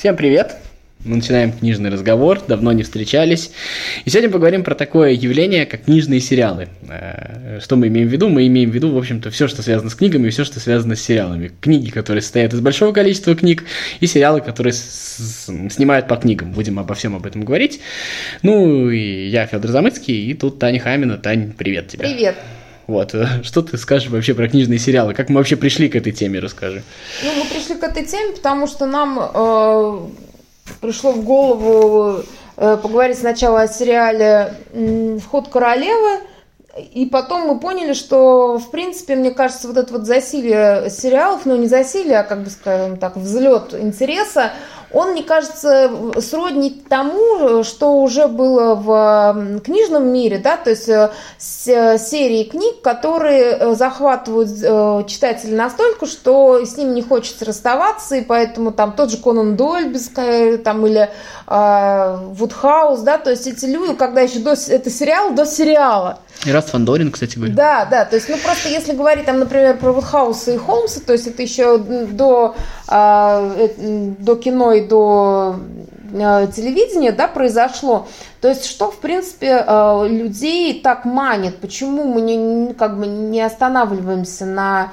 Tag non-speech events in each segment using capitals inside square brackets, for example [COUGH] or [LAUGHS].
Всем привет! Мы начинаем книжный разговор, давно не встречались. И сегодня поговорим про такое явление, как книжные сериалы. Э, что мы имеем в виду? Мы имеем в виду, в общем-то, все, что связано с книгами и все, что связано с сериалами. Книги, которые состоят из большого количества книг, и сериалы, которые снимают по книгам. Будем обо всем об этом говорить. Ну, и я Федор Замыцкий, и тут Таня Хамина. Тань, привет тебе. Привет. Вот, [LAUGHS] что ты скажешь вообще про книжные сериалы? Как мы вообще пришли к этой теме, расскажи. Ну, мы пришли к этой теме, потому что нам э, пришло в голову э, поговорить сначала о сериале «Вход королевы», и потом мы поняли, что, в принципе, мне кажется, вот это вот засилие сериалов, ну не засилие, а как бы, скажем так, взлет интереса, он, мне кажется, сродни тому, что уже было в книжном мире, да, то есть э, серии книг, которые э, захватывают э, читателя настолько, что с ним не хочется расставаться, и поэтому там тот же Конан Дойль, там, или э, Вудхаус, да, то есть эти люди, когда еще до, это сериал до сериала, и Раст Фандорин, кстати говоря. Да, да, то есть, ну просто если говорить, там, например, про Вудхауса и Холмса, то есть это еще до, э, до кино и до э, телевидения, да, произошло. То есть, что, в принципе, э, людей так манит, почему мы не, как бы не останавливаемся на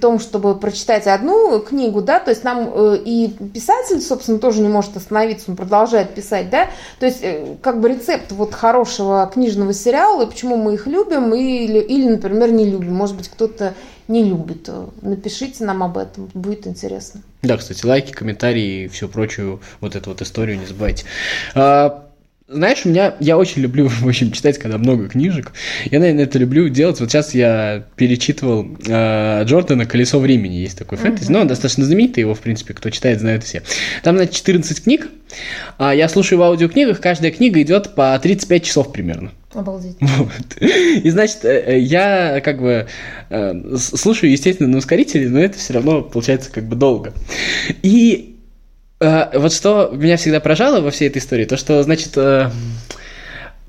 том, чтобы прочитать одну книгу, да, то есть нам э, и писатель, собственно, тоже не может остановиться, он продолжает писать, да, то есть э, как бы рецепт вот хорошего книжного сериала, почему мы их любим или, или например, не любим, может быть, кто-то не любит, напишите нам об этом, будет интересно. Да, кстати, лайки, комментарии и всю прочую вот эту вот историю не забывайте. А, знаешь, у меня, я очень люблю, [LAUGHS] в общем, читать, когда много книжек. Я, наверное, это люблю делать. Вот сейчас я перечитывал э, Джордана «Колесо времени». Есть такой uh-huh. фэнтези, но он достаточно знаменитый, его, в принципе, кто читает, знает все. Там, значит, 14 книг. А я слушаю в аудиокнигах, каждая книга идет по 35 часов примерно. Обалдеть. Вот. И значит, э, э, я как бы э, слушаю, естественно, на ускорителе, но это все равно получается как бы долго. И вот что меня всегда поражало во всей этой истории, то что, значит,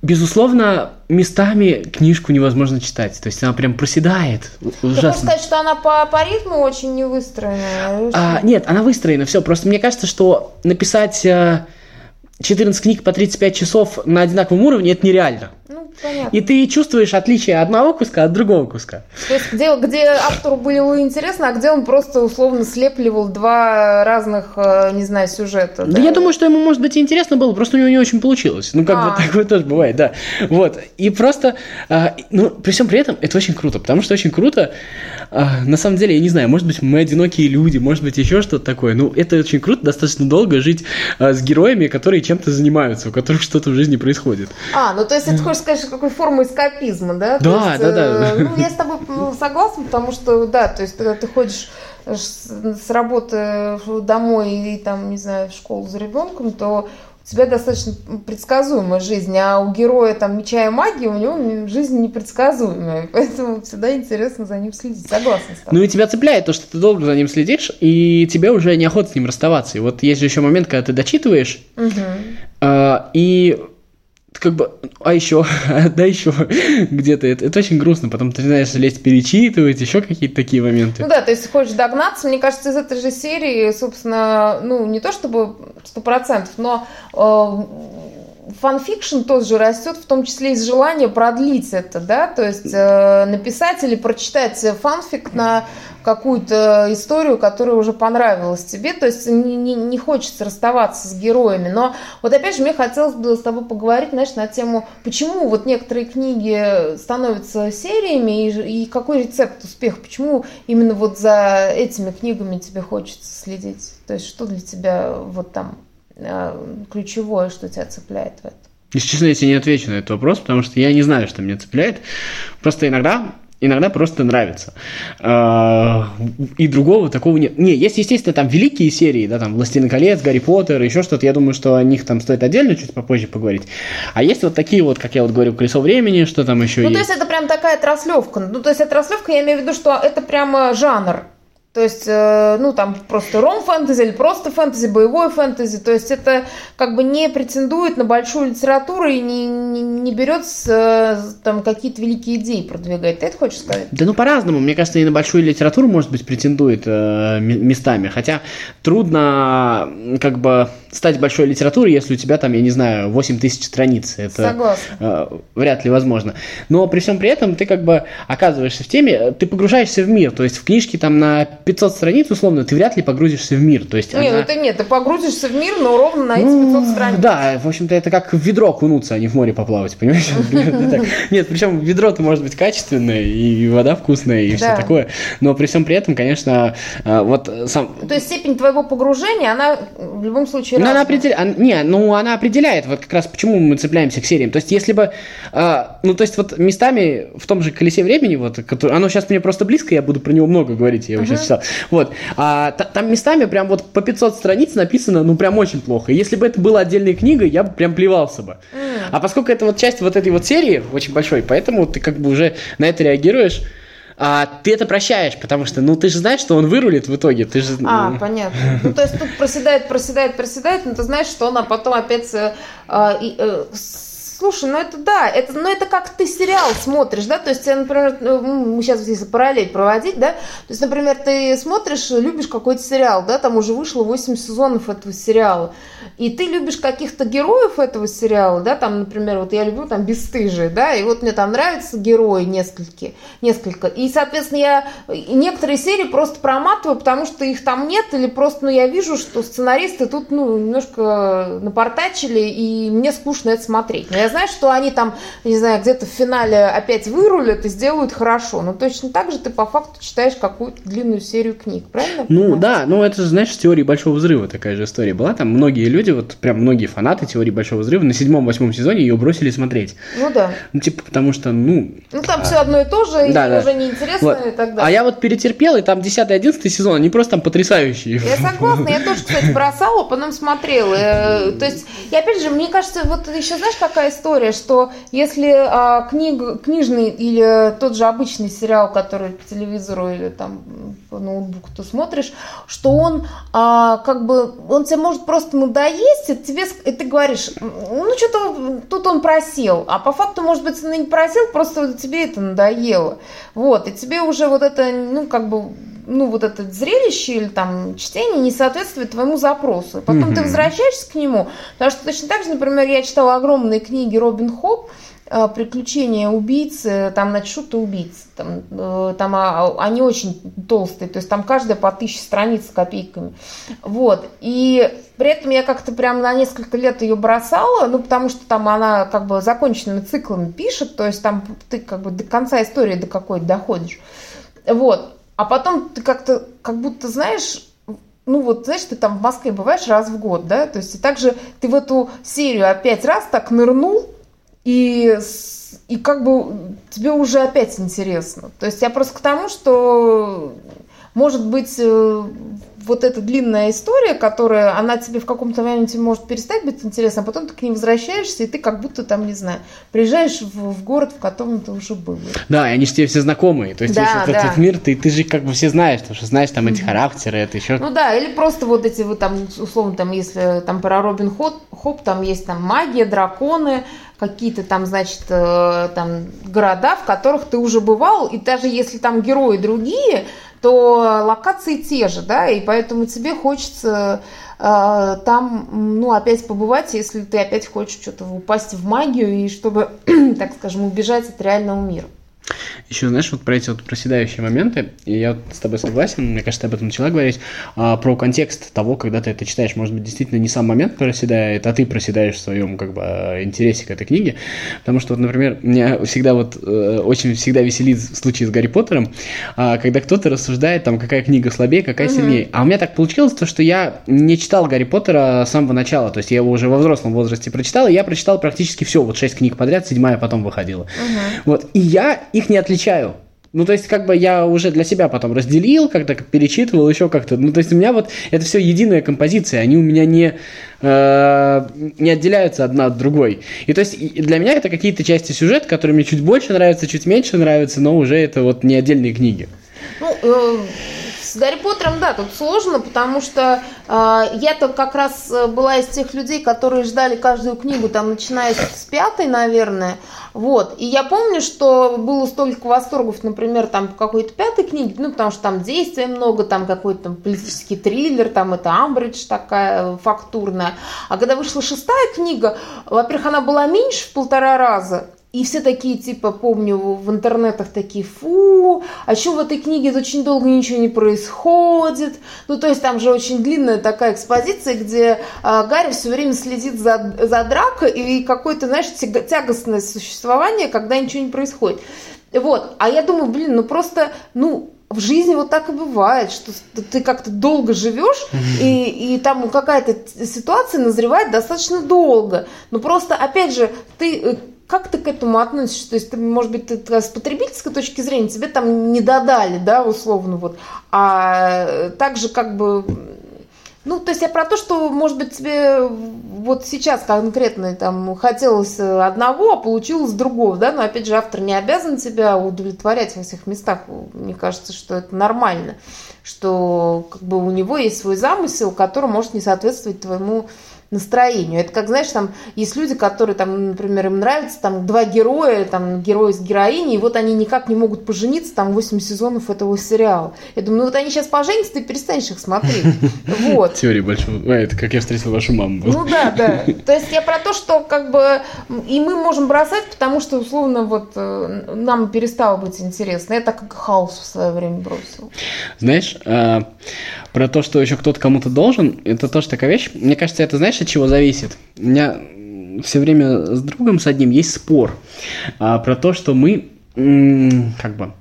безусловно, местами книжку невозможно читать. То есть она прям проседает. Ужасно. Ты хочешь сказать, что она по, по ритму очень не выстроена? А, нет, она выстроена, все. Просто мне кажется, что написать 14 книг по 35 часов на одинаковом уровне это нереально. Ну, понятно. И ты чувствуешь отличие одного куска от другого куска. То есть, где, где автору было интересно, а где он просто условно слепливал два разных, э, не знаю, сюжета. Да, да я думаю, что ему, может быть, и интересно было, просто у него не очень получилось. Ну, как а. бы такое тоже бывает, да. Вот. И просто, а, ну, при всем при этом, это очень круто, потому что очень круто, а, на самом деле, я не знаю, может быть, мы одинокие люди, может быть, еще что-то такое. Ну, это очень круто, достаточно долго жить с героями, которые чем-то занимаются, у которых что-то в жизни происходит. А, ну, то есть, это хочешь сказать, какой формы эскапизма, да? Да, есть, да, да. Ну, я с тобой согласна, потому что, да, то есть, когда ты ходишь с работы домой и там, не знаю, в школу за ребенком, то у тебя достаточно предсказуемая жизнь, а у героя там меча и магии у него жизнь непредсказуемая, [LAUGHS] поэтому всегда интересно за ним следить. Согласна с тобой. Ну и тебя цепляет то, что ты долго за ним следишь, и тебе уже неохота с ним расставаться. И вот есть же еще момент, когда ты дочитываешь, угу. э, и как бы, а еще, [LAUGHS] да еще где-то, это, это очень грустно, потом ты знаешь лезть перечитывать, еще какие-то такие моменты. Ну да, то есть хочешь догнаться, мне кажется, из этой же серии, собственно, ну не то чтобы сто процентов, но э, fanfiction тот же растет, в том числе из желания продлить это, да, то есть э, написать или прочитать фанфик на какую-то историю, которая уже понравилась тебе, то есть не, не, не хочется расставаться с героями. Но вот опять же мне хотелось бы с тобой поговорить, знаешь, на тему, почему вот некоторые книги становятся сериями и, и какой рецепт успеха, почему именно вот за этими книгами тебе хочется следить, то есть что для тебя вот там э, ключевое, что тебя цепляет в этом? Если честно, я тебе не отвечу на этот вопрос, потому что я не знаю, что меня цепляет. Просто иногда иногда просто нравится. А, и другого такого нет. Не, есть, естественно, там великие серии, да, там «Властелин колец», «Гарри Поттер», еще что-то. Я думаю, что о них там стоит отдельно чуть попозже поговорить. А есть вот такие вот, как я вот говорю, «Колесо времени», что там еще ну, есть. Ну, то есть это прям такая отраслевка. Ну, то есть отраслевка, я имею в виду, что это прямо жанр. То есть, э, ну, там просто ром-фэнтези или просто фэнтези, боевой фэнтези. То есть, это как бы не претендует на большую литературу и не, не, не берет э, там какие-то великие идеи продвигать. Ты это хочешь сказать? Да ну, по-разному. Мне кажется, и на большую литературу, может быть, претендует э, местами. Хотя трудно как бы стать большой литературой, если у тебя там, я не знаю, 8 тысяч страниц. Это Согласна. Э, вряд ли возможно. Но при всем при этом ты как бы оказываешься в теме, ты погружаешься в мир. То есть в книжке там на 500 страниц, условно, ты вряд ли погрузишься в мир. То есть не, она... ну ты нет, ты погрузишься в мир, но ровно на эти 500 ну, страниц. Да, в общем-то, это как в ведро окунуться, а не в море поплавать, понимаешь? [LAUGHS] Нет, причем ведро-то может быть качественное, и вода вкусная, и все такое. Но при всем при этом, конечно, э, вот сам... То есть степень твоего погружения, она в любом случае Ну, она определяет, не, ну, она определяет, вот как раз почему мы цепляемся к сериям. То есть, если бы, э, ну, то есть, вот местами в том же «Колесе времени», вот, оно сейчас мне просто близко, я буду про него много говорить, я его сейчас читал, вот, а, та, там местами прям вот по 500 страниц написано, ну, прям очень плохо. Если бы это была отдельная книга, я бы прям плевался бы. Mm. А поскольку это вот часть вот этой вот серии, очень большой, поэтому ты как бы уже на это реагируешь, а ты это прощаешь, потому что, ну, ты же знаешь, что он вырулит в итоге, ты же... А, понятно. Ну, то есть тут проседает, проседает, проседает, но ты знаешь, что она потом опять э, э, Слушай, ну это да, это, ну это как ты сериал смотришь, да, то есть, например, ну, мы сейчас если параллель проводить, да, то есть, например, ты смотришь, любишь какой-то сериал, да, там уже вышло 8 сезонов этого сериала, и ты любишь каких-то героев этого сериала, да, там, например, вот я люблю там «Бесстыжие», да, и вот мне там нравятся герои несколько, несколько, и, соответственно, я некоторые серии просто проматываю, потому что их там нет, или просто, ну, я вижу, что сценаристы тут, ну, немножко напортачили, и мне скучно это смотреть. Но я знаю, что они там, не знаю, где-то в финале опять вырулят и сделают хорошо. Но точно так же ты по факту читаешь какую-то длинную серию книг, правильно? Ну да, ну это же, знаешь, теории Большого Взрыва такая же история была. Там многие люди, вот прям многие фанаты теории Большого Взрыва на седьмом-восьмом сезоне ее бросили смотреть. Ну да. Ну типа потому что, ну... Ну там а... все одно и то же, и да. уже неинтересно вот. и так далее. А я вот перетерпел, и там 10-11 сезон, они просто там потрясающие. Я согласна, я тоже, кстати, бросала, потом смотрела. Э, то есть, и опять же, мне кажется, вот еще знаешь, какая история? История, что если а, книг, книжный или тот же обычный сериал, который по телевизору или там по ноутбуку ты смотришь, что он а, как бы, он тебе может просто надоесть, и, тебе, и ты говоришь, ну что-то тут он просел, а по факту, может быть, он и не просел, просто тебе это надоело. Вот, и тебе уже вот это, ну, как бы ну, вот это зрелище или там чтение не соответствует твоему запросу. Потом mm-hmm. ты возвращаешься к нему, потому что точно так же, например, я читала огромные книги Робин Хоп, э, приключения убийцы, там, значит, что-то убийц. Там, э, там а, они очень толстые, то есть там каждая по тысяче страниц с копейками. Вот. И при этом я как-то прям на несколько лет ее бросала, ну, потому что там она как бы законченными циклами пишет, то есть там ты как бы до конца истории до какой-то доходишь. Вот. А потом ты как-то, как будто знаешь, ну вот, знаешь, ты там в Москве бываешь раз в год, да, то есть и также ты в эту серию опять раз так нырнул, и, и как бы тебе уже опять интересно. То есть я просто к тому, что может быть э, вот эта длинная история, которая, она тебе в каком-то моменте может перестать быть интересна, а потом ты к ней возвращаешься, и ты как будто там, не знаю, приезжаешь в, в город, в котором ты уже был. Да, и они же тебе все знакомые. То есть да, весь да. этот мир, ты, ты же как бы все знаешь, потому что знаешь там эти характеры, это еще... Ну да, или просто вот эти вот там, условно, там, если там про Робин Хоп, Хоп там есть там магия, драконы, какие-то там, значит, э, там города, в которых ты уже бывал, и даже если там герои другие, то локации те же, да, и поэтому тебе хочется э, там, ну, опять побывать, если ты опять хочешь что-то упасть в магию и чтобы, [CLEARS THROAT] так скажем, убежать от реального мира. Еще, знаешь, вот про эти вот проседающие моменты, и я вот с тобой согласен, мне кажется, ты об этом начала говорить, а, про контекст того, когда ты это читаешь. Может быть, действительно не сам момент проседает, а ты проседаешь в своем как бы интересе к этой книге. Потому что, вот, например, меня всегда вот э, очень всегда веселит случай с Гарри Поттером, а, когда кто-то рассуждает, там, какая книга слабее, какая угу. сильнее. А у меня так получилось, то, что я не читал Гарри Поттера с самого начала, то есть я его уже во взрослом возрасте прочитал, и я прочитал практически все, вот шесть книг подряд, седьмая потом выходила. Угу. Вот, и я их не отличаю. Ну, то есть, как бы я уже для себя потом разделил, как-то перечитывал, еще как-то. Ну, то есть, у меня вот это все единая композиция, они у меня не, э, не отделяются одна от другой. И то есть, для меня это какие-то части сюжета, которые мне чуть больше нравятся, чуть меньше нравятся, но уже это вот не отдельные книги. Ну, э, С Гарри Поттером, да, тут сложно, потому что э, я-то как раз э, была из тех людей, которые ждали каждую книгу, там, начиная с пятой, наверное. Вот. И я помню, что было столько восторгов, например, там по какой-то пятой книге, ну, потому что там действия много, там какой-то там политический триллер, там это Амбридж такая фактурная. А когда вышла шестая книга, во-первых, она была меньше в полтора раза, и все такие, типа, помню, в интернетах такие, фу, а еще в этой книге очень долго ничего не происходит. Ну, то есть там же очень длинная такая экспозиция, где а, Гарри все время следит за, за дракой и какое-то, знаешь, тягостное существование, когда ничего не происходит. Вот, а я думаю, блин, ну просто, ну, в жизни вот так и бывает, что ты как-то долго живешь, и, и там какая-то ситуация назревает достаточно долго. Но просто, опять же, ты э, как ты к этому относишься? То есть, ты, может быть, ты, с потребительской точки зрения тебе там не додали, да, условно, вот, а также как бы ну, то есть я про то, что, может быть, тебе вот сейчас конкретно там хотелось одного, а получилось другого, да, но опять же автор не обязан тебя удовлетворять во всех местах. Мне кажется, что это нормально, что как бы у него есть свой замысел, который может не соответствовать твоему настроению. Это как, знаешь, там есть люди, которые, там, например, им нравится там два героя, там, герой с героиней, и вот они никак не могут пожениться, там, 8 сезонов этого сериала. Я думаю, ну вот они сейчас поженятся, ты перестанешь их смотреть. [LAUGHS] Вот. Теория большого... А, это как я встретил вашу маму. Ну да, да. То есть я про то, что как бы и мы можем бросать, потому что, условно, вот э, нам перестало быть интересно. Я так как хаос в свое время бросил. Знаешь, а, про то, что еще кто-то кому-то должен, это тоже такая вещь. Мне кажется, это, знаешь, от чего зависит? У меня все время с другом с одним есть спор а, про то, что мы как бы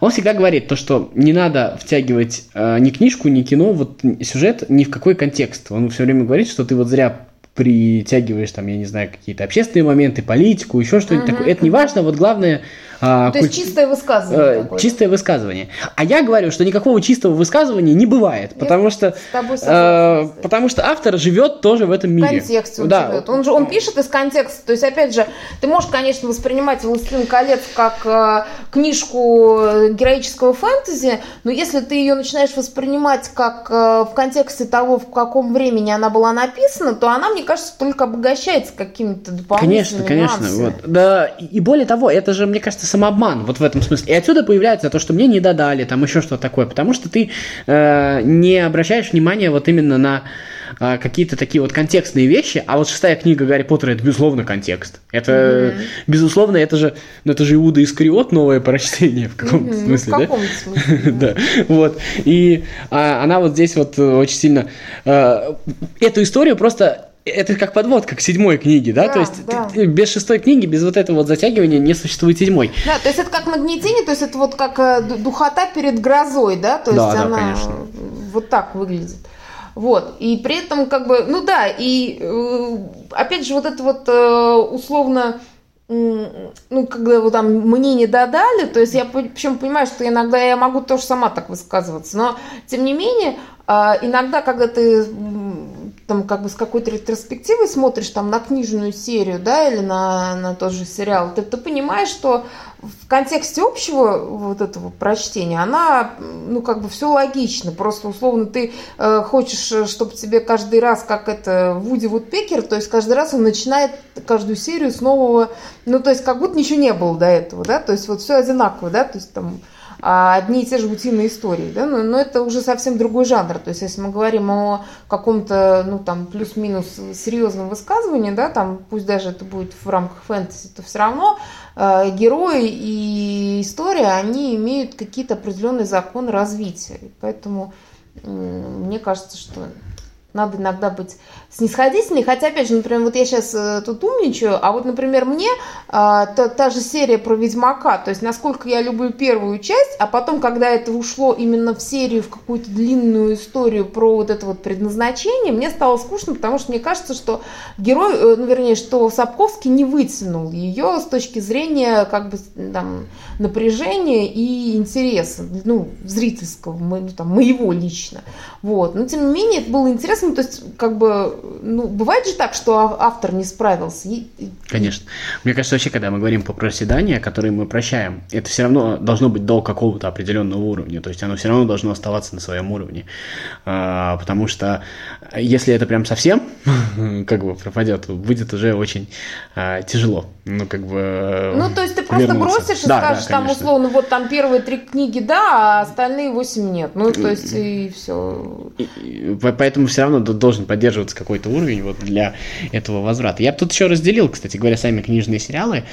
он всегда говорит то, что не надо втягивать э, ни книжку, ни кино, вот сюжет ни в какой контекст. Он все время говорит, что ты вот зря притягиваешь там, я не знаю, какие-то общественные моменты, политику, еще что-нибудь uh-huh. такое. Это не важно, вот главное а, То куль... есть чистое высказывание. Э, чистое высказывание. А я говорю, что никакого чистого высказывания не бывает, я потому что, э, потому что автор живет тоже в этом мире. В контексте он да. живет. Он, же, он пишет из контекста. То есть, опять же, ты можешь, конечно, воспринимать «Властелин колец» как э, книжку героического фэнтези, но если ты ее начинаешь воспринимать как э, в контексте того, в каком времени она была написана, то она, мне кажется, только обогащается какими-то дополнительными Конечно, конечно. Вот. Да, и более того, это же, мне кажется, самообман вот в этом смысле. И отсюда появляется то, что мне не додали, там еще что-то такое, потому что ты э, не обращаешь внимания вот именно на э, какие-то такие вот контекстные вещи, а вот шестая книга Гарри Поттера это безусловно контекст. Это mm-hmm. безусловно это же, ну это же Иуда Искариот новое прочтение в каком-то mm-hmm. смысле, ну, в каком да? смысле, [LAUGHS] да. Вот и а, она вот здесь вот очень сильно э, эту историю просто это как подводка к седьмой книге, да? да то есть да. Ты, без шестой книги, без вот этого вот затягивания не существует седьмой. Да, то есть это как нагнетение, то есть это вот как э, духота перед грозой, да? То есть да, она да, конечно. вот так выглядит. Вот, и при этом как бы, ну да, и э, опять же вот это вот э, условно ну, когда вот там мне не додали, то есть я причем понимаю, что иногда я могу тоже сама так высказываться, но тем не менее, иногда, когда ты там как бы с какой-то ретроспективой смотришь там на книжную серию, да, или на, на тот же сериал, ты, ты понимаешь, что в контексте общего вот этого прочтения, она, ну, как бы все логично. Просто, условно, ты э, хочешь, чтобы тебе каждый раз, как это Вуди Вудпекер, то есть каждый раз он начинает каждую серию с нового, ну, то есть как будто ничего не было до этого, да, то есть вот все одинаково, да, то есть там одни и те же утиные истории, да, но, но это уже совсем другой жанр, то есть если мы говорим о каком-то, ну, там, плюс-минус серьезном высказывании, да, там, пусть даже это будет в рамках фэнтези, то все равно э, герои и история, они имеют какие-то определенные законы развития, поэтому э, мне кажется, что надо иногда быть снисходительной. Хотя, опять же, например, вот я сейчас э, тут умничаю, а вот, например, мне э, та, та же серия про Ведьмака, то есть насколько я люблю первую часть, а потом, когда это ушло именно в серию, в какую-то длинную историю про вот это вот предназначение, мне стало скучно, потому что мне кажется, что герой, э, ну, вернее, что Сапковский не вытянул ее с точки зрения, как бы, там, напряжения и интереса, ну, зрительского, ну, там, моего лично. Вот. Но, тем не менее, это было интересно, то есть, как бы, ну, бывает же так, что автор не справился. Конечно. Мне кажется, вообще, когда мы говорим по проседания, которые мы прощаем, это все равно должно быть до какого-то определенного уровня, то есть оно все равно должно оставаться на своем уровне, а, потому что если это прям совсем, [LAUGHS] как бы пропадет, будет уже очень а, тяжело, ну, как бы Ну, то есть ты просто вернуться. бросишь и да, скажешь да, там, условно, вот там первые три книги, да, а остальные восемь нет, ну, то есть и все. И, и, поэтому все равно должен поддерживаться какой-то уровень вот для этого возврата. Я бы тут еще разделил, кстати говоря, сами книжные сериалы.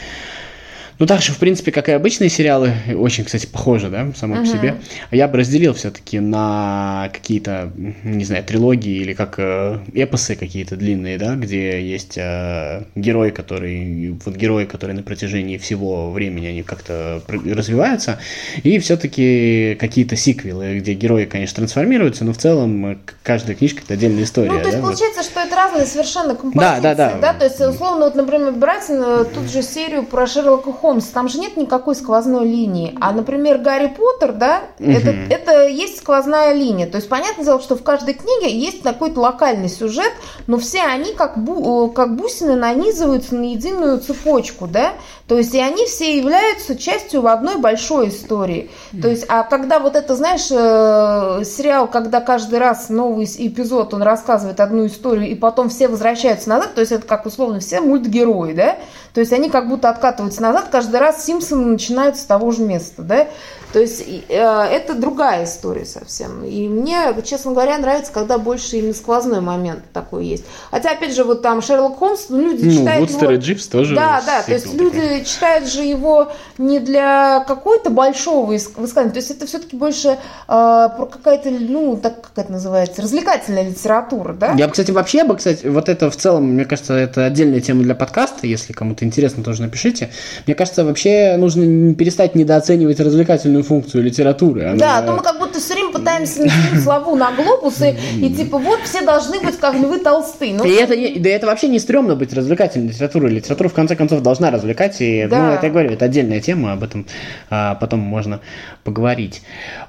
Ну, так же, в принципе, как и обычные сериалы, очень, кстати, похожи, да, само uh-huh. по себе. Я бы разделил все-таки на какие-то, не знаю, трилогии или как э, эпосы какие-то длинные, да, где есть э, герой, который, вот герои, которые на протяжении всего времени, они как-то развиваются, и все-таки какие-то сиквелы, где герои, конечно, трансформируются, но в целом каждая книжка это отдельная история. Ну, то есть да, получается, вот. что это разные совершенно композиции, да, да, да. да? То есть, условно, вот, например, брать э, тут же серию про Шерлока Холмс, там же нет никакой сквозной линии. А, например, Гарри Поттер, да, угу. это, это есть сквозная линия. То есть, понятное дело, что в каждой книге есть какой-то локальный сюжет, но все они как, бу, э, как бусины нанизываются на единую цепочку, да. То есть, и они все являются частью одной большой истории. То есть, а когда вот это, знаешь, э, сериал, когда каждый раз новый эпизод, он рассказывает одну историю, и потом все возвращаются назад, то есть это как условно все мультгерои, да, то есть они как будто откатываются назад, каждый раз Симпсоны начинают с того же места, да? То есть э, это другая история совсем. И мне, честно говоря, нравится, когда больше именно сквозной момент такой есть. Хотя, опять же, вот там Шерлок Холмс, ну, люди ну, читают Вудстер его... и Дживс тоже. Да, да, то есть такой. люди читают же его не для какой-то большого высказывания, то есть это все-таки больше э, про какая-то, ну, так как это называется, развлекательная литература, да? Я бы, кстати, вообще бы, кстати, вот это в целом, мне кажется, это отдельная тема для подкаста, если кому-то интересно, тоже напишите. Мне кажется, вообще нужно перестать недооценивать развлекательную функцию литературы. Она... Да, а то мы как будто все время пытаемся натянуть славу на глобус и, и типа вот все должны быть как львы толсты. Ну, и это, не, да это вообще не стрёмно быть развлекательной литературой. Литература в конце концов должна развлекать. И, да. ну, это я говорю, это отдельная тема, об этом а, потом можно поговорить.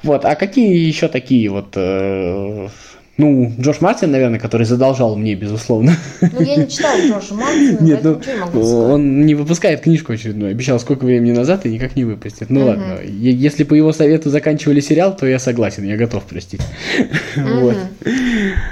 Вот, а какие еще такие вот э, ну, Джош Мартин, наверное, который задолжал мне, безусловно. Ну, я не читал Джоша Мартина, [LAUGHS] Нет, ну, он не выпускает книжку очередную. Обещал сколько времени назад и никак не выпустит. Ну, угу. ладно. Если по его совету заканчивали сериал, то я согласен, я готов простить. [LAUGHS] Вот.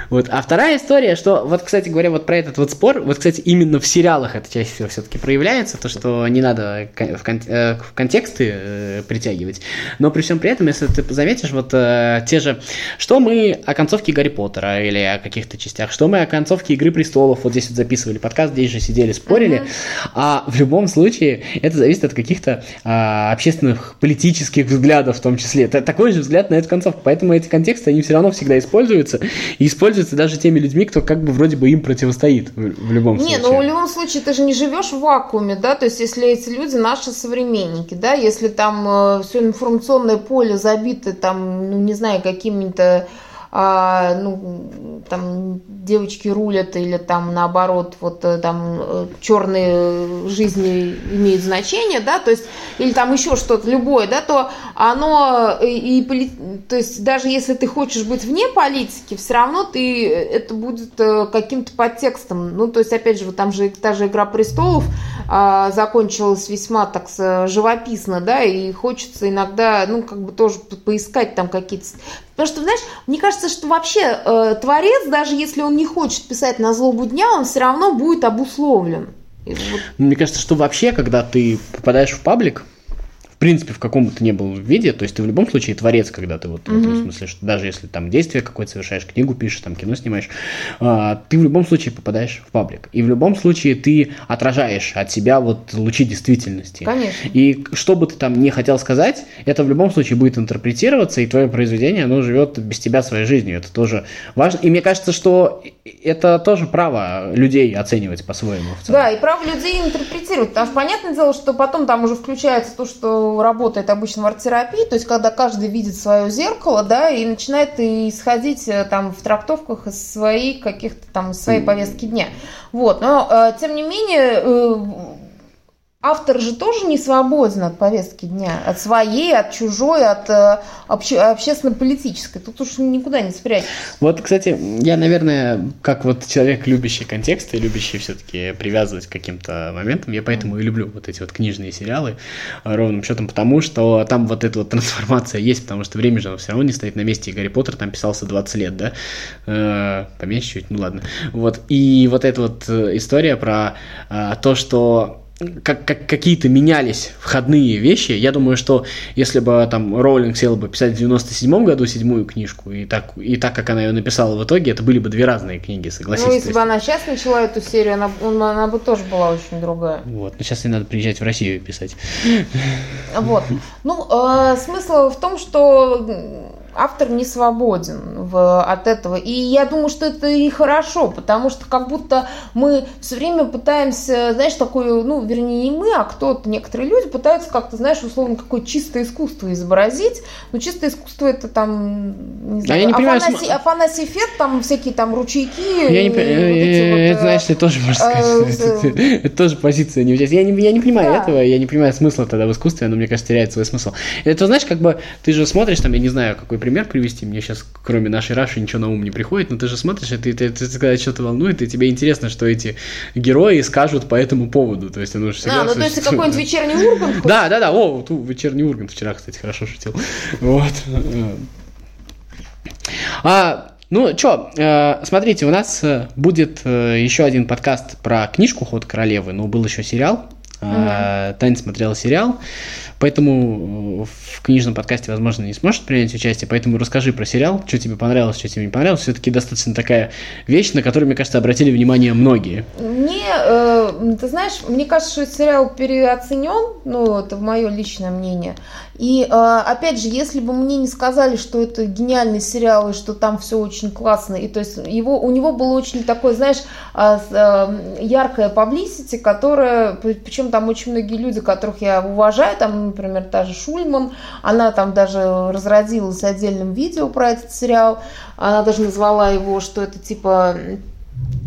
Вот. А вторая история, что, вот, кстати говоря, вот про этот вот спор, вот, кстати, именно в сериалах это чаще всего все-таки проявляется, то, что не надо в, кон- э, в контексты э, притягивать. Но при всем при этом, если ты заметишь, вот э, те же, что мы о концовке Гарри Поттера или о каких-то частях, что мы о концовке Игры Престолов, вот здесь вот записывали подкаст, здесь же сидели, спорили, uh-huh. а в любом случае это зависит от каких-то а, общественных, политических взглядов в том числе. Это такой же взгляд на эту концовку, поэтому эти контексты, они все равно всегда используются, и используются даже теми людьми, кто как бы вроде бы им противостоит в, в любом не, случае. Не, ну в любом случае ты же не живешь в вакууме, да, то есть если эти люди наши современники, да, если там э, все информационное поле забито там, ну не знаю, какими-то а, ну, там девочки рулят или там наоборот вот э, там э, черные жизни имеют значение, да, то есть или там еще что-то любое, да, то оно э, и, и то есть даже если ты хочешь быть вне политики, все равно ты это будет каким-то подтекстом, ну то есть опять же вот там же та же игра престолов а, закончилась весьма так живописно, да, и хочется иногда ну как бы тоже поискать там какие-то Потому что, знаешь, мне кажется, что вообще э, творец, даже если он не хочет писать на злобу дня, он все равно будет обусловлен. Мне кажется, что вообще, когда ты попадаешь в паблик, в принципе, в каком бы то ни было виде, то есть ты в любом случае творец, когда ты вот mm-hmm. в этом смысле, что даже если там действие какое-то совершаешь, книгу пишешь, там кино снимаешь, а, ты в любом случае попадаешь в паблик. И в любом случае ты отражаешь от себя вот лучи действительности. Конечно. И что бы ты там не хотел сказать, это в любом случае будет интерпретироваться, и твое произведение, оно живет без тебя своей жизнью. Это тоже важно. И мне кажется, что это тоже право людей оценивать по-своему. Да, и право людей интерпретировать. Потому что понятное дело, что потом там уже включается то, что работает обычно в арт-терапии, то есть когда каждый видит свое зеркало, да, и начинает исходить э, там в трактовках из своих каких-то там, своей повестки дня. Вот, но э, тем не менее, э, автор же тоже не свободен от повестки дня, от своей, от чужой, от э, обще, общественно-политической. Тут уж никуда не спрячешься. Вот, кстати, я, наверное, как вот человек, любящий контексты, любящий все-таки привязывать к каким-то моментам, я поэтому и люблю вот эти вот книжные сериалы э, ровным счетом, потому что там вот эта вот трансформация есть, потому что время же все равно не стоит на месте, и Гарри Поттер там писался 20 лет, да? Э, поменьше чуть, ну ладно. Вот, и вот эта вот история про то, что как, как, какие-то менялись входные вещи. Я думаю, что если бы там Роулинг села бы писать в 97 году седьмую книжку, и так, и так, как она ее написала в итоге, это были бы две разные книги, согласитесь. Ну, если бы она сейчас начала эту серию, она, она бы тоже была очень другая. Вот, но сейчас ей надо приезжать в Россию и писать. Вот. Ну, э, смысл в том, что автор не свободен в, от этого. И я думаю, что это и хорошо, потому что как будто мы все время пытаемся, знаешь, такое, ну, вернее, не мы, а кто-то, некоторые люди пытаются как-то, знаешь, условно, какое чистое искусство изобразить. Но чистое искусство это там, не знаю, я не Афанасий, понимаю, см... Афанасий Фет, там всякие там ручейки. Я не понимаю, это, знаешь, ты тоже можешь сказать, [LAUGHS] это тоже позиция не Я не, я не понимаю этого, я не понимаю смысла тогда в искусстве, оно, мне кажется, теряет свой смысл. Это, знаешь, как бы, ты же смотришь, там, я не знаю, какой пример привести, мне сейчас кроме нашей Раши ничего на ум не приходит, но ты же смотришь, и ты, ты, ты, ты когда что-то волнует, и тебе интересно, что эти герои скажут по этому поводу. То есть оно же всегда... А, ну то есть какой-нибудь вечерний Ургант? Да, да, да, о, ту вечерний Ургант вчера, кстати, хорошо шутил. Вот. А, ну, что, э, смотрите, у нас э, будет э, еще один подкаст про книжку «Ход королевы», но был еще сериал. Mm-hmm. Таня смотрела сериал. Поэтому э, в книжном подкасте, возможно, не сможет принять участие, поэтому расскажи про сериал, что тебе понравилось, что тебе не понравилось. Все-таки достаточно такая вещь, на которую, мне кажется, обратили внимание многие. Мне, э, ты знаешь, мне кажется, что сериал переоценен, ну, это мое личное мнение. И, э, опять же, если бы мне не сказали, что это гениальный сериал, и что там все очень классно, и то есть его, у него было очень такое, знаешь, э, э, яркое publicity, которое, причем там очень многие люди, которых я уважаю, там например, та же Шульман, она там даже разродилась отдельным видео про этот сериал, она даже назвала его, что это типа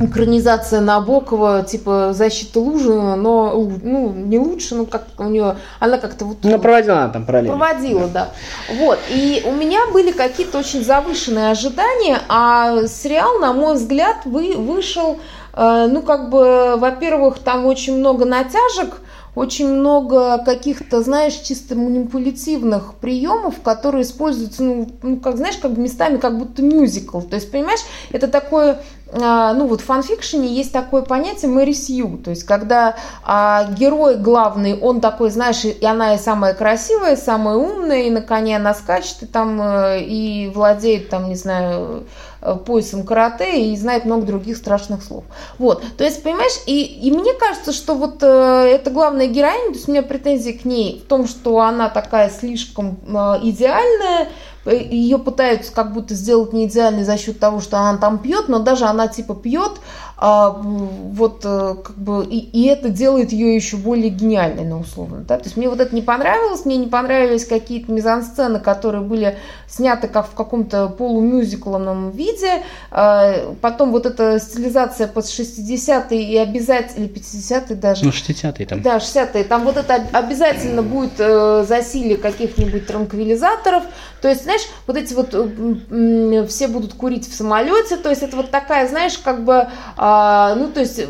экранизация Набокова, типа защита Лужина, но ну, не лучше, ну как у нее, она как-то вот... Ну, проводила она там параллельно. Проводила, да. да. Вот, и у меня были какие-то очень завышенные ожидания, а сериал, на мой взгляд, вы, вышел, э, ну, как бы, во-первых, там очень много натяжек, очень много каких-то, знаешь, чисто манипулятивных приемов, которые используются, ну, ну как, знаешь, как местами как будто мюзикл. То есть, понимаешь, это такое ну вот в фанфикшене есть такое понятие Мэри Сью, то есть когда а, герой главный, он такой, знаешь, и она и самая красивая, и самая умная, и на коне она скачет, и там, э, и владеет там, не знаю, поясом карате и знает много других страшных слов. Вот, то есть, понимаешь, и, и мне кажется, что вот э, эта главная героиня, то есть у меня претензии к ней в том, что она такая слишком э, идеальная, ее пытаются как будто сделать не идеальной за счет того, что она там пьет, но даже она типа пьет, а, вот э, как бы и, и это делает ее еще более гениальной, ну условно, да, то есть мне вот это не понравилось, мне не понравились какие-то мизансцены, которые были сняты как в каком-то полумюзиклном виде, а, потом вот эта стилизация под 60-е и обязательно, или 50-е даже. Ну 60-е там. Да, 60-е, там вот это обязательно будет э, засилие каких-нибудь транквилизаторов, то есть, знаешь, вот эти вот э, все будут курить в самолете, то есть это вот такая, знаешь, как бы а, ну, то есть,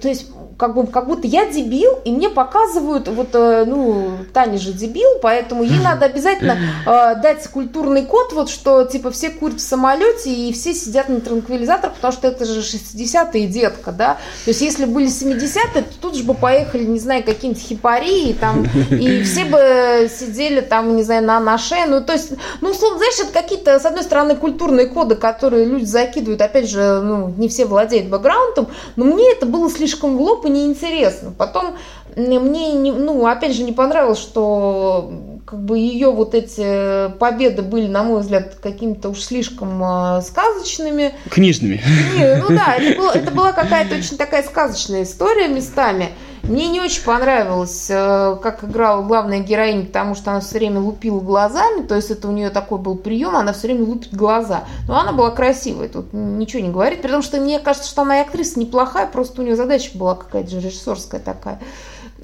то есть как, бы, как будто я дебил, и мне показывают, вот, э, ну, Таня же дебил, поэтому ей [LAUGHS] надо обязательно э, дать культурный код, вот, что, типа, все курят в самолете, и все сидят на транквилизаторах, потому что это же 60-е, детка, да, то есть, если были 70-е, то тут же бы поехали, не знаю, какие-нибудь хипарии, там, и [LAUGHS] все бы сидели, там, не знаю, на наше, ну, то есть, ну, условно, знаешь, это какие-то, с одной стороны, культурные коды, которые люди закидывают, опять же, ну, не все владеют бэкграундом, но мне это было слишком в лоб, и неинтересно. Потом мне, не, ну, опять же, не понравилось, что как бы ее вот эти победы были, на мой взгляд, какими-то уж слишком э, сказочными. Книжными. Не, ну да, это, [LAUGHS] было, это была какая-то очень такая сказочная история местами. Мне не очень понравилось, э, как играла главная героиня, потому что она все время лупила глазами, то есть это у нее такой был прием, она все время лупит глаза. Но она была красивая, тут ничего не говорит, потому что мне кажется, что она и актриса неплохая, просто у нее задача была какая-то же режиссерская такая.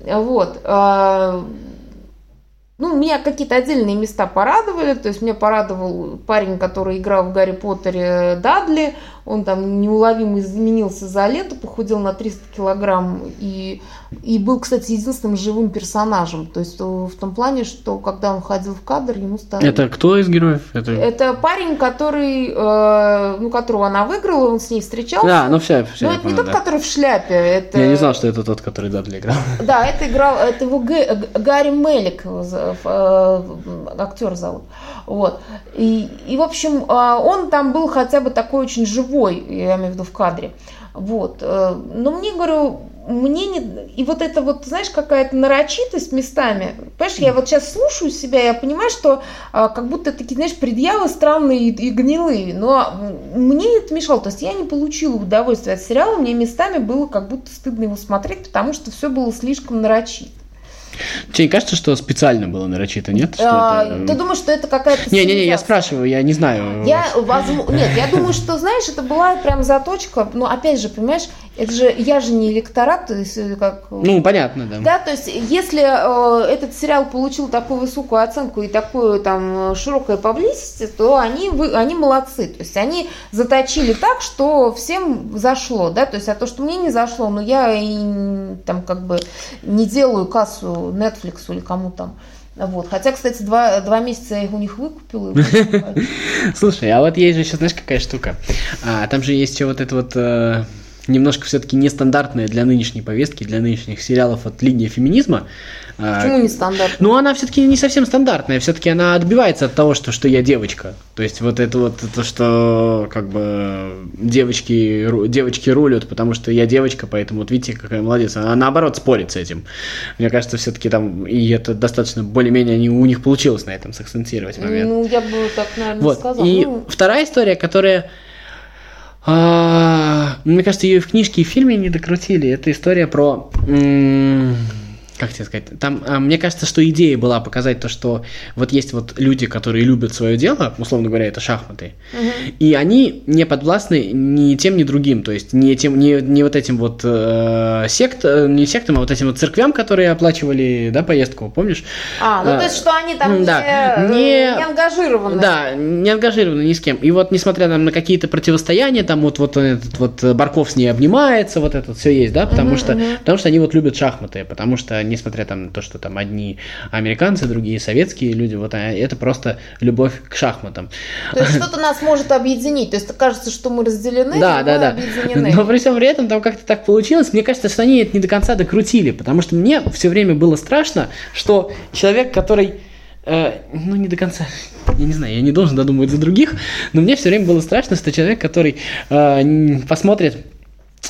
Вот. А, ну, меня какие-то отдельные места порадовали. То есть меня порадовал парень, который играл в Гарри Поттере Дадли. Он там неуловимо изменился за лето, похудел на 300 килограмм. И, и был, кстати, единственным живым персонажем. То есть в том плане, что когда он ходил в кадр, ему стало... Это кто из героев? Это, Это парень, который, э, ну, которого она выиграла, он с ней встречался. Да, ну все, все. Но это понял, не тот, да. который в шляпе. Это... Я не знал, что это тот, который Дадли играл. Да, это играл, это его Г... Гарри Мелик Э, актер зовут. Вот. И, и, в общем, а, он там был хотя бы такой очень живой, я имею в виду в кадре. Вот. Э, но мне, говорю, мне не... И вот это вот, знаешь, какая-то нарочитость местами. Понимаешь, я вот сейчас слушаю себя, я понимаю, что а, как будто такие, знаешь, предъявы странные и, и гнилые. Но мне это мешало. То есть я не получила удовольствия от сериала, мне местами было как будто стыдно его смотреть, потому что все было слишком нарочито. Тебе не кажется, что специально было нарочито, нет? А, это... Ты думаешь, что это какая-то... Не-не-не, я спрашиваю, я не знаю. Я, возможно... Нет, я думаю, что, знаешь, это была прям заточка. Ну, опять же, понимаешь, это же, я же не электорат, то есть э, как... Ну, понятно, да. Да, то есть если э, этот сериал получил такую высокую оценку и такую там широкое поблизости, то они, вы, они молодцы. То есть они заточили так, что всем зашло, да, то есть а то, что мне не зашло, но я и там как бы не делаю кассу Netflix или кому там. Вот. Хотя, кстати, два, два месяца я их у них выкупила. [LAUGHS] Слушай, а вот есть же еще, знаешь, какая штука? А, там же есть еще вот это вот э, немножко все-таки нестандартная для нынешней повестки, для нынешних сериалов от линии феминизма. А, Почему нестандартная? Ну, она все-таки не совсем стандартная, все-таки она отбивается от того, что, что я девочка. То есть вот это вот то, что как бы девочки, девочки рулят, потому что я девочка, поэтому вот видите, какая молодец. Она наоборот спорит с этим. Мне кажется, все-таки там, и это достаточно более-менее они, у них получилось на этом сакцентировать момент. Ну, я бы так, наверное, вот. сказала. И ну... вторая история, которая а, мне кажется, ее в книжке и в фильме не докрутили. Это история про как тебе сказать, там, а, мне кажется, что идея была показать то, что вот есть вот люди, которые любят свое дело, условно говоря, это шахматы, угу. и они не подвластны ни тем, ни другим, то есть не, тем, не, не вот этим вот э, сект, э, не сектам, а вот этим вот церквям, которые оплачивали, да, поездку, помнишь? А, ну а, то есть, что они там да, не, не, не ангажированы. Да, не ангажированы ни с кем. И вот, несмотря там, на какие-то противостояния, там вот, вот этот вот Барков с ней обнимается, вот это все есть, да, потому, угу, что, угу. потому что они вот любят шахматы, потому что несмотря там на то, что там одни американцы, другие советские люди, вот а это просто любовь к шахматам. То есть что-то нас может объединить, то есть кажется, что мы разделены, да, да, да. объединены. Но при всем при этом там как-то так получилось, мне кажется, что они это не до конца докрутили, потому что мне все время было страшно, что человек, который э, ну, не до конца. Я не знаю, я не должен додумывать за других, но мне все время было страшно, что человек, который э, посмотрит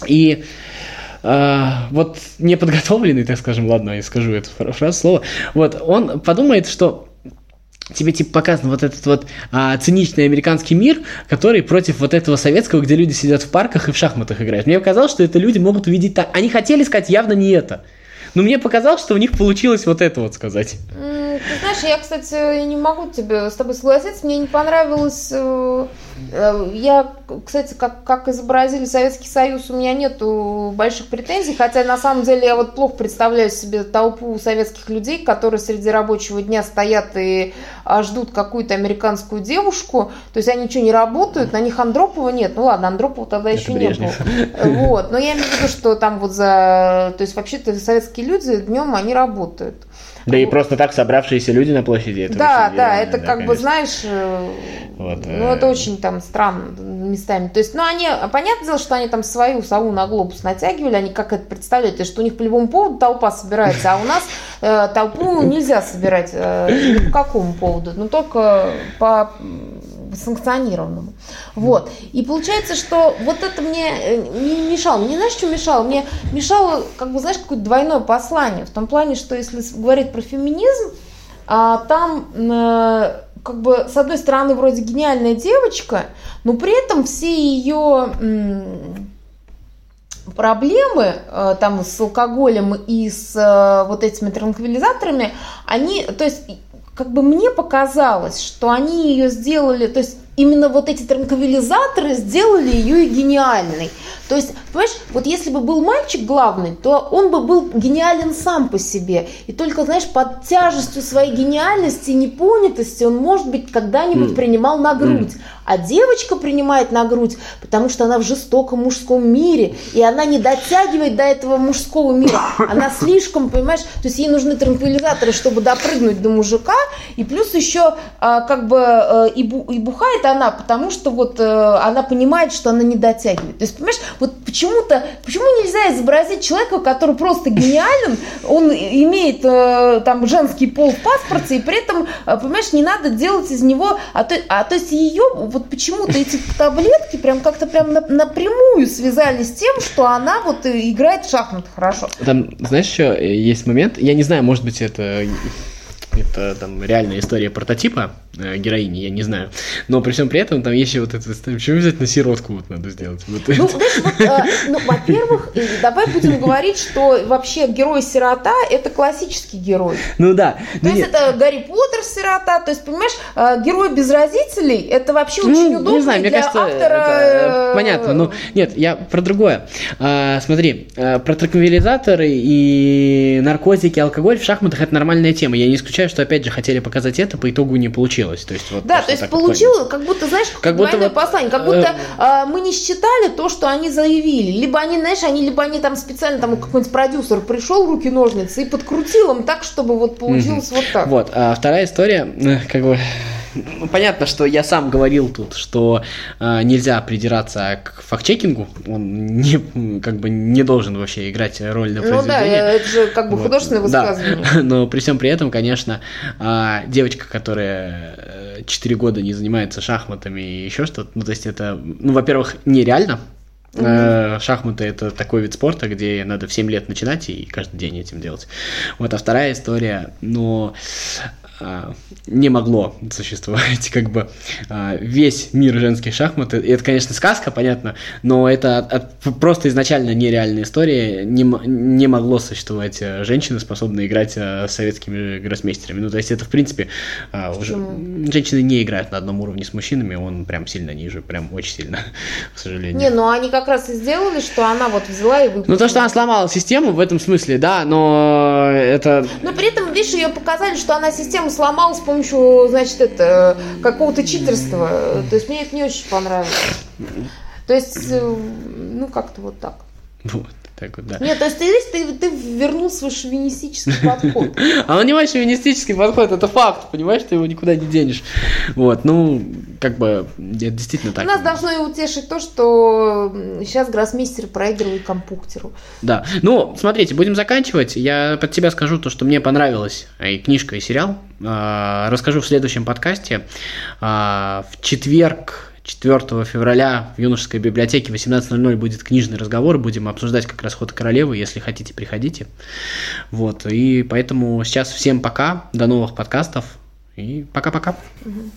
и а, вот неподготовленный, так скажем, ладно, я скажу эту фразу, слово, вот, он подумает, что тебе типа показан вот этот вот а, циничный американский мир, который против вот этого советского, где люди сидят в парках и в шахматах играют. Мне показалось, что это люди могут увидеть так. Они хотели сказать явно не это. Но мне показалось, что у них получилось вот это вот сказать. Ты знаешь, я, кстати, не могу тебе с тобой согласиться. Мне не понравилось Э, я, кстати, как, как изобразили Советский Союз, у меня нету больших претензий, хотя на самом деле я вот плохо представляю себе толпу советских людей, которые среди рабочего дня стоят и а, ждут какую-то американскую девушку, то есть они ничего не работают, на них Андропова нет, ну ладно, Андропова тогда Это еще Брежнев. не было. Вот, но я имею в виду, что там вот за, то есть вообще-то советские люди днем они работают. Да и просто так собравшиеся люди на площади. Это да, да, это да, как конечно. бы, знаешь, э, вот, ну это э. очень там странно местами. То есть, ну они, понятное дело, что они там свою сову на глобус натягивали, они как это представляют, что у них по любому поводу толпа собирается, а у нас э, толпу нельзя собирать э, ни по какому поводу, но только по санкционированному. Вот. И получается, что вот это мне э, не мешало. Мне знаешь, что мешало? Мне мешало, как бы, знаешь, какое-то двойное послание. В том плане, что если говорить про феминизм, а, там э, как бы с одной стороны вроде гениальная девочка, но при этом все ее проблемы э, там с алкоголем и с вот этими транквилизаторами, они, то есть как бы мне показалось, что они ее сделали, то есть именно вот эти транквилизаторы сделали ее и гениальной. То есть, понимаешь, вот если бы был мальчик главный, то он бы был гениален сам по себе. И только, знаешь, под тяжестью своей гениальности и непонятости он, может быть, когда-нибудь mm. принимал на грудь. Mm. А девочка принимает на грудь, потому что она в жестоком мужском мире, и она не дотягивает до этого мужского мира. Она слишком, понимаешь, то есть ей нужны транквилизаторы, чтобы допрыгнуть до мужика, и плюс еще а, как бы а, и, бу, и бухает она, потому что вот а, она понимает, что она не дотягивает. То есть, понимаешь, вот почему-то, почему нельзя изобразить человека, который просто гениален, он имеет а, там женский пол в паспорте, и при этом, а, понимаешь, не надо делать из него, а то, а, то есть ее вот почему-то эти таблетки прям как-то прям на, напрямую связали с тем, что она вот играет в шахматы хорошо. Там, знаешь, еще есть момент, я не знаю, может быть, это это там реальная история прототипа э, героини, я не знаю. Но при всем при этом там есть вот это, почему обязательно сиротку вот надо сделать? Вот ну, знаешь, вот, э, ну, во-первых, давай будем говорить, что вообще герой-сирота – это классический герой. Ну да. То есть нет. это Гарри Поттер сирота, то есть, понимаешь, э, герой без родителей – это вообще ну, очень удобно не знаю, мне для кажется, автора. Это, понятно, ну нет, я про другое. А, смотри, э, про транквилизаторы и наркотики, алкоголь в шахматах – это нормальная тема. Я не исключаю, что опять же хотели показать это, по итогу не получилось. То есть, вот да, то есть получилось, как будто, знаешь, как будто вот, послание, как будто э, э, мы не считали то, что они заявили. Либо они, знаешь, они, либо они там специально, там какой-нибудь продюсер пришел, руки-ножницы, и подкрутил им так, чтобы вот получилось вот так. Вот, а вторая история, э, как бы ну, понятно, что я сам говорил тут, что э, нельзя придираться к фактчекингу, он не, как бы не должен вообще играть роль на Ну да, это же как бы вот. художественное высказывание. Да. Но при всем при этом, конечно, э, девочка, которая 4 года не занимается шахматами и еще что-то, ну то есть это, ну, во-первых, нереально, Угу. Шахматы это такой вид спорта, где надо в 7 лет начинать и каждый день этим делать. Вот, а вторая история, а, не могло существовать как бы а, весь мир женских шахмат. И это, конечно, сказка, понятно, но это от, от, просто изначально нереальная история. Не, не могло существовать э, женщины, способные играть э, с советскими гроссмейстерами. Ну, то есть это, в принципе, а, уже женщины не играют на одном уровне с мужчинами, он прям сильно ниже, прям очень сильно, [LAUGHS] к сожалению. Не, ну они как раз и сделали, что она вот взяла и выпустила. Ну, то, что она сломала систему в этом смысле, да, но это... Но при этом, видишь, ее показали, что она систему сломал с помощью, значит, это какого-то читерства. То есть мне это не очень понравилось. То есть, э, ну, как-то вот так. Вот. Так вот, да. Нет, то есть ты, ты, ты вернул свой шовинистический [LAUGHS] подход. А он не мой шовинистический подход, это факт, понимаешь, ты его никуда не денешь. Вот, ну, как бы, это действительно так. Нас должно и утешить то, что сейчас гроссмейстер проигрывает компуктеру. Да, ну, смотрите, будем заканчивать. Я под тебя скажу то, что мне понравилась и книжка, и сериал. А, расскажу в следующем подкасте. А, в четверг 4 февраля в юношеской библиотеке в 18.00 будет книжный разговор, будем обсуждать как раз «Ход королевы», если хотите, приходите. Вот, и поэтому сейчас всем пока, до новых подкастов, и пока-пока. Угу.